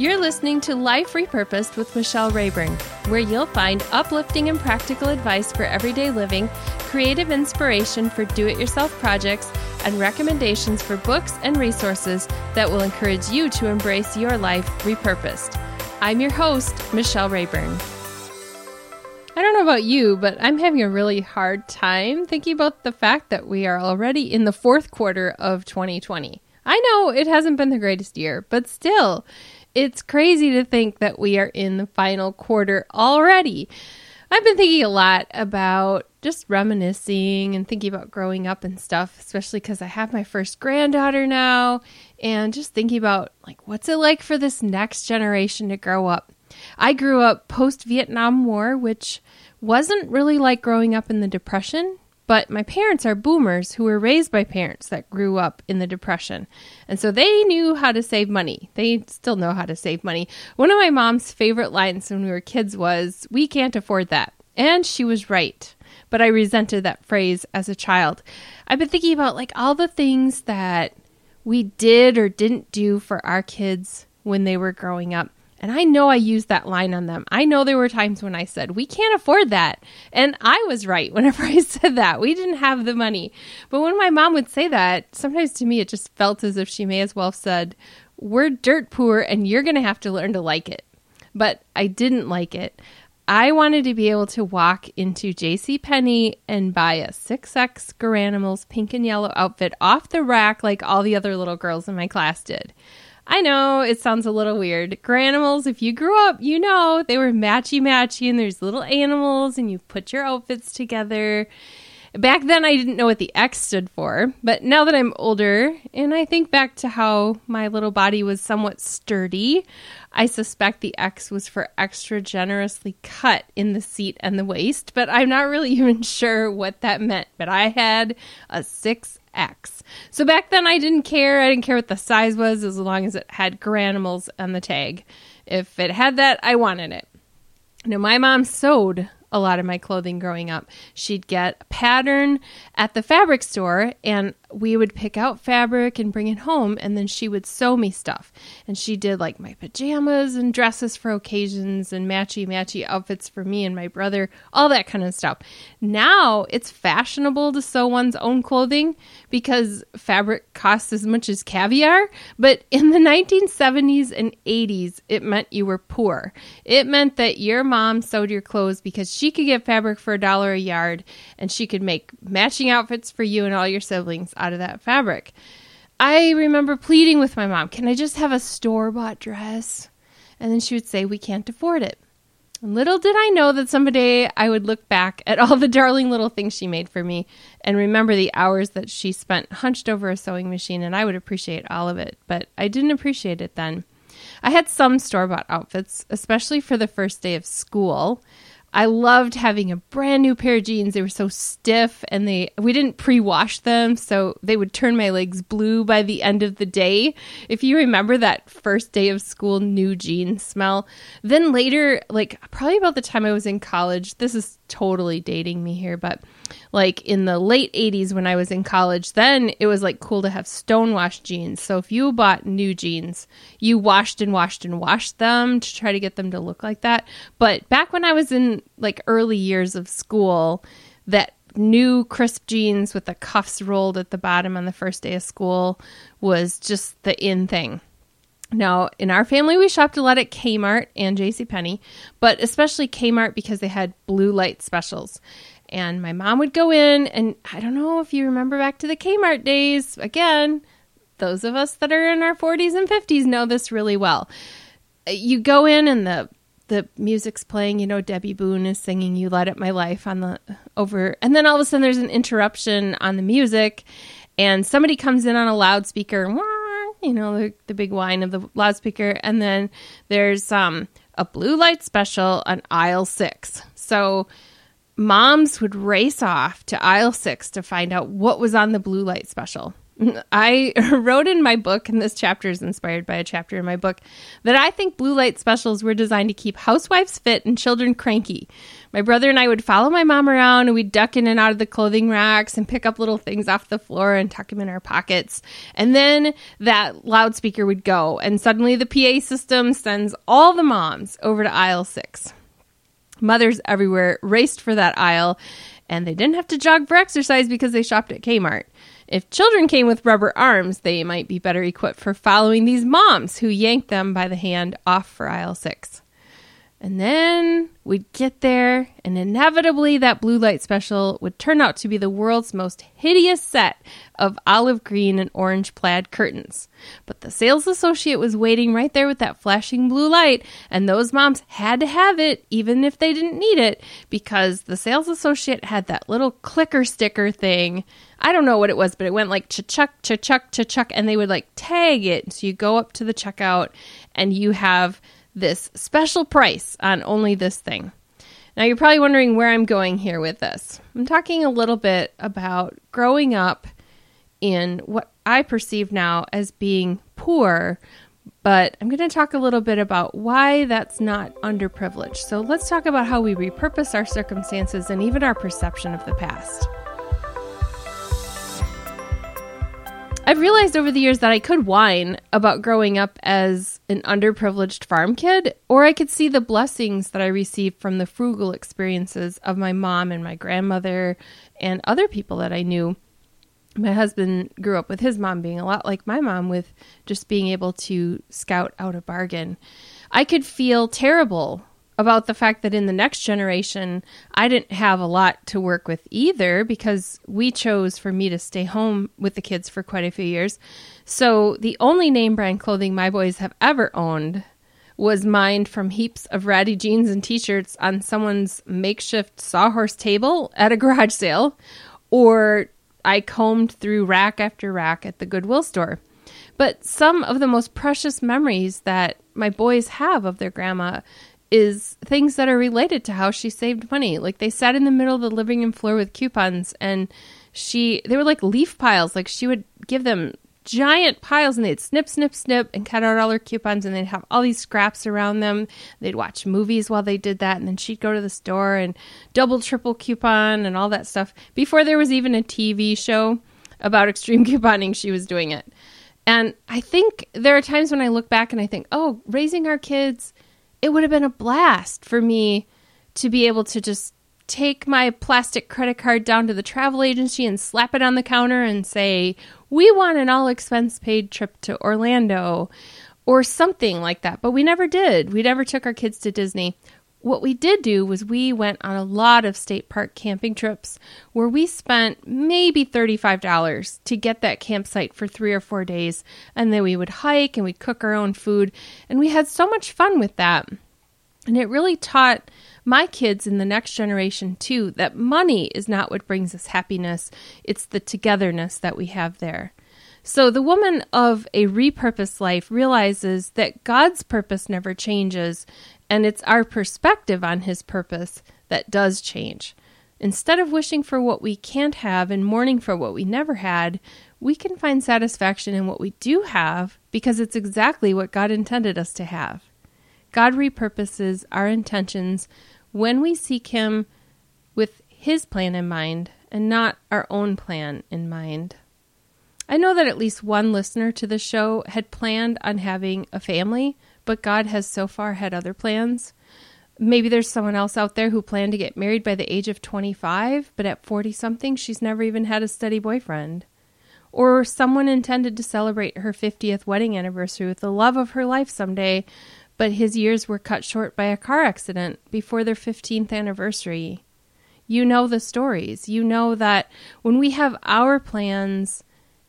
You're listening to Life Repurposed with Michelle Rayburn, where you'll find uplifting and practical advice for everyday living, creative inspiration for do it yourself projects, and recommendations for books and resources that will encourage you to embrace your life repurposed. I'm your host, Michelle Rayburn. I don't know about you, but I'm having a really hard time thinking about the fact that we are already in the fourth quarter of 2020. I know it hasn't been the greatest year, but still, it's crazy to think that we are in the final quarter already. I've been thinking a lot about just reminiscing and thinking about growing up and stuff, especially because I have my first granddaughter now, and just thinking about like what's it like for this next generation to grow up. I grew up post Vietnam War, which wasn't really like growing up in the Depression. But my parents are boomers who were raised by parents that grew up in the Depression. And so they knew how to save money. They still know how to save money. One of my mom's favorite lines when we were kids was, We can't afford that. And she was right. But I resented that phrase as a child. I've been thinking about like all the things that we did or didn't do for our kids when they were growing up. And I know I used that line on them. I know there were times when I said, we can't afford that. And I was right whenever I said that. We didn't have the money. But when my mom would say that, sometimes to me it just felt as if she may as well have said, we're dirt poor and you're going to have to learn to like it. But I didn't like it. I wanted to be able to walk into J.C. Penney and buy a 6X Garanimals pink and yellow outfit off the rack like all the other little girls in my class did. I know it sounds a little weird. Garanimals, if you grew up, you know they were matchy matchy and there's little animals and you put your outfits together. Back then, I didn't know what the X stood for, but now that I'm older and I think back to how my little body was somewhat sturdy, I suspect the X was for extra generously cut in the seat and the waist, but I'm not really even sure what that meant. But I had a 6X. So back then, I didn't care. I didn't care what the size was as long as it had Garanimals on the tag. If it had that, I wanted it. Now, my mom sewed a lot of my clothing growing up. She'd get a pattern at the fabric store and we would pick out fabric and bring it home and then she would sew me stuff. And she did like my pajamas and dresses for occasions and matchy matchy outfits for me and my brother, all that kind of stuff. Now it's fashionable to sew one's own clothing because fabric costs as much as caviar, but in the 1970s and 80s it meant you were poor. It meant that your mom sewed your clothes because she could get fabric for a dollar a yard and she could make matching outfits for you and all your siblings out of that fabric. I remember pleading with my mom, Can I just have a store bought dress? And then she would say, We can't afford it. And little did I know that someday I would look back at all the darling little things she made for me and remember the hours that she spent hunched over a sewing machine, and I would appreciate all of it. But I didn't appreciate it then. I had some store bought outfits, especially for the first day of school. I loved having a brand new pair of jeans. They were so stiff and they we didn't pre-wash them, so they would turn my legs blue by the end of the day. If you remember that first day of school new jeans smell. Then later, like probably about the time I was in college, this is totally dating me here, but like in the late 80s when I was in college, then it was like cool to have stonewashed jeans. So if you bought new jeans, you washed and washed and washed them to try to get them to look like that. But back when I was in like early years of school, that new crisp jeans with the cuffs rolled at the bottom on the first day of school was just the in thing. Now, in our family, we shopped a lot at Kmart and JCPenney, but especially Kmart because they had blue light specials. And my mom would go in, and I don't know if you remember back to the Kmart days. Again, those of us that are in our 40s and 50s know this really well. You go in, and the the music's playing. You know, Debbie Boone is singing "You Light Up My Life" on the over, and then all of a sudden there's an interruption on the music, and somebody comes in on a loudspeaker. You know, the, the big whine of the loudspeaker, and then there's um a blue light special on aisle six. So moms would race off to aisle six to find out what was on the blue light special. I wrote in my book, and this chapter is inspired by a chapter in my book, that I think blue light specials were designed to keep housewives fit and children cranky. My brother and I would follow my mom around and we'd duck in and out of the clothing racks and pick up little things off the floor and tuck them in our pockets. And then that loudspeaker would go, and suddenly the PA system sends all the moms over to aisle six. Mothers everywhere raced for that aisle, and they didn't have to jog for exercise because they shopped at Kmart. If children came with rubber arms, they might be better equipped for following these moms who yanked them by the hand off for aisle six. And then we'd get there, and inevitably, that blue light special would turn out to be the world's most hideous set of olive green and orange plaid curtains. But the sales associate was waiting right there with that flashing blue light, and those moms had to have it, even if they didn't need it, because the sales associate had that little clicker sticker thing. I don't know what it was, but it went like cha-chuck, cha-chuck, cha-chuck, and they would like tag it. So you go up to the checkout, and you have this special price on only this thing. Now, you're probably wondering where I'm going here with this. I'm talking a little bit about growing up in what I perceive now as being poor, but I'm going to talk a little bit about why that's not underprivileged. So, let's talk about how we repurpose our circumstances and even our perception of the past. I've realized over the years that I could whine about growing up as an underprivileged farm kid, or I could see the blessings that I received from the frugal experiences of my mom and my grandmother and other people that I knew. My husband grew up with his mom being a lot like my mom, with just being able to scout out a bargain. I could feel terrible about the fact that in the next generation, I didn't have a lot to work with either because we chose for me to stay home with the kids for quite a few years. So the only name brand clothing my boys have ever owned was mined from heaps of ratty jeans and t shirts on someone's makeshift sawhorse table at a garage sale, or I combed through rack after rack at the Goodwill store. But some of the most precious memories that my boys have of their grandma is things that are related to how she saved money. Like they sat in the middle of the living room floor with coupons and she they were like leaf piles. Like she would give them giant piles and they'd snip, snip, snip and cut out all her coupons and they'd have all these scraps around them. They'd watch movies while they did that and then she'd go to the store and double, triple coupon and all that stuff. Before there was even a TV show about extreme couponing, she was doing it. And I think there are times when I look back and I think, oh, raising our kids – it would have been a blast for me to be able to just take my plastic credit card down to the travel agency and slap it on the counter and say, We want an all expense paid trip to Orlando or something like that. But we never did. We never took our kids to Disney. What we did do was we went on a lot of state park camping trips where we spent maybe $35 to get that campsite for three or four days. And then we would hike and we'd cook our own food. And we had so much fun with that. And it really taught my kids in the next generation, too, that money is not what brings us happiness, it's the togetherness that we have there. So the woman of a repurposed life realizes that God's purpose never changes and it's our perspective on His purpose that does change. Instead of wishing for what we can't have and mourning for what we never had, we can find satisfaction in what we do have because it's exactly what God intended us to have. God repurposes our intentions when we seek Him with His plan in mind and not our own plan in mind. I know that at least one listener to the show had planned on having a family but God has so far had other plans. Maybe there's someone else out there who planned to get married by the age of 25, but at 40 something, she's never even had a steady boyfriend. Or someone intended to celebrate her 50th wedding anniversary with the love of her life someday, but his years were cut short by a car accident before their 15th anniversary. You know the stories. You know that when we have our plans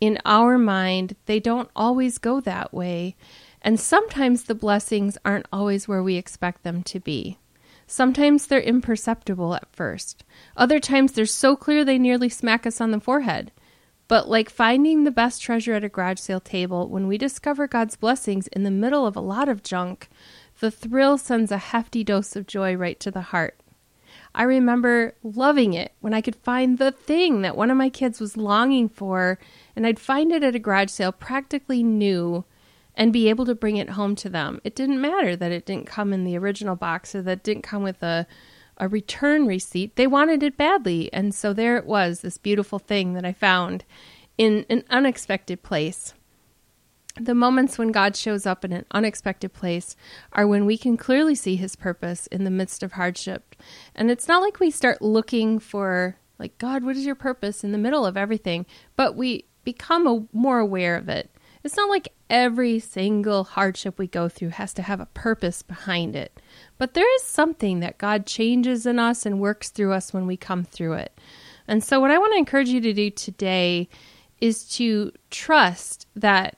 in our mind, they don't always go that way. And sometimes the blessings aren't always where we expect them to be. Sometimes they're imperceptible at first. Other times they're so clear they nearly smack us on the forehead. But like finding the best treasure at a garage sale table, when we discover God's blessings in the middle of a lot of junk, the thrill sends a hefty dose of joy right to the heart. I remember loving it when I could find the thing that one of my kids was longing for, and I'd find it at a garage sale practically new and be able to bring it home to them. It didn't matter that it didn't come in the original box or that didn't come with a a return receipt. They wanted it badly, and so there it was, this beautiful thing that I found in an unexpected place. The moments when God shows up in an unexpected place are when we can clearly see his purpose in the midst of hardship. And it's not like we start looking for, like, God, what is your purpose in the middle of everything? But we become a, more aware of it. It's not like every single hardship we go through has to have a purpose behind it. But there is something that God changes in us and works through us when we come through it. And so, what I want to encourage you to do today is to trust that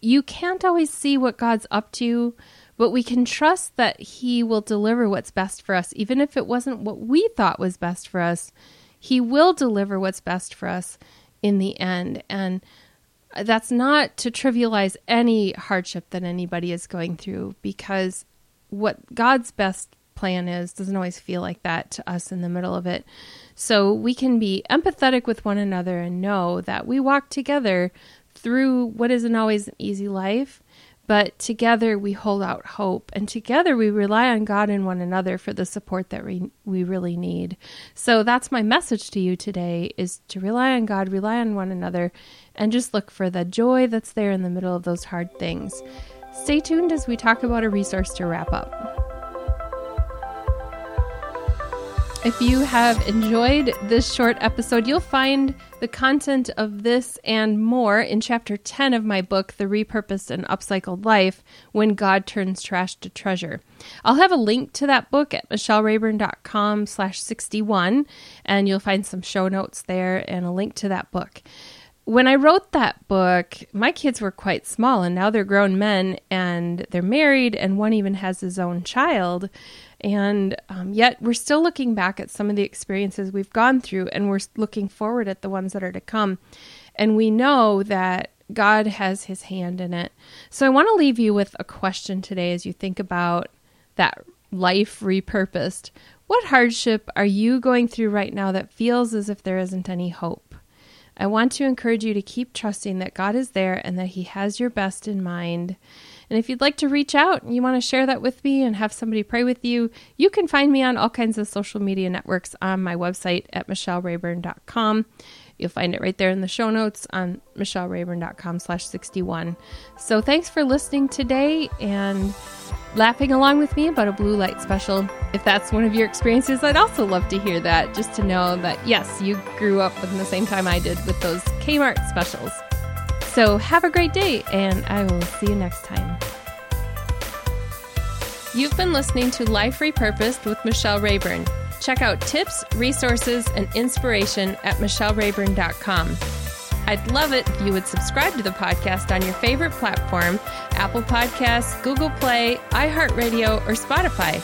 you can't always see what God's up to, but we can trust that He will deliver what's best for us. Even if it wasn't what we thought was best for us, He will deliver what's best for us in the end. And that's not to trivialize any hardship that anybody is going through because what God's best plan is doesn't always feel like that to us in the middle of it. So we can be empathetic with one another and know that we walk together through what isn't always an easy life, but together we hold out hope and together we rely on God and one another for the support that we, we really need. So that's my message to you today is to rely on God, rely on one another and just look for the joy that's there in the middle of those hard things. Stay tuned as we talk about a resource to wrap up. If you have enjoyed this short episode, you'll find the content of this and more in chapter 10 of my book, The Repurposed and Upcycled Life When God Turns Trash to Treasure. I'll have a link to that book at michellerayburn.com slash 61, and you'll find some show notes there and a link to that book when I wrote that book, my kids were quite small and now they're grown men and they're married, and one even has his own child. And um, yet, we're still looking back at some of the experiences we've gone through, and we're looking forward at the ones that are to come. And we know that God has his hand in it. So, I want to leave you with a question today as you think about that life repurposed. What hardship are you going through right now that feels as if there isn't any hope? I want to encourage you to keep trusting that God is there and that He has your best in mind. And if you'd like to reach out and you want to share that with me and have somebody pray with you, you can find me on all kinds of social media networks on my website at michellerayburn.com. You'll find it right there in the show notes on michellerayburn.com slash 61. So thanks for listening today and laughing along with me about a blue light special. If that's one of your experiences, I'd also love to hear that, just to know that, yes, you grew up in the same time I did with those Kmart specials. So have a great day, and I will see you next time. You've been listening to Life Repurposed with Michelle Rayburn. Check out tips, resources, and inspiration at michellerayburn.com. I'd love it if you would subscribe to the podcast on your favorite platform Apple Podcasts, Google Play, iHeartRadio, or Spotify.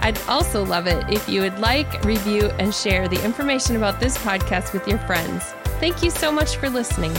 I'd also love it if you would like, review, and share the information about this podcast with your friends. Thank you so much for listening.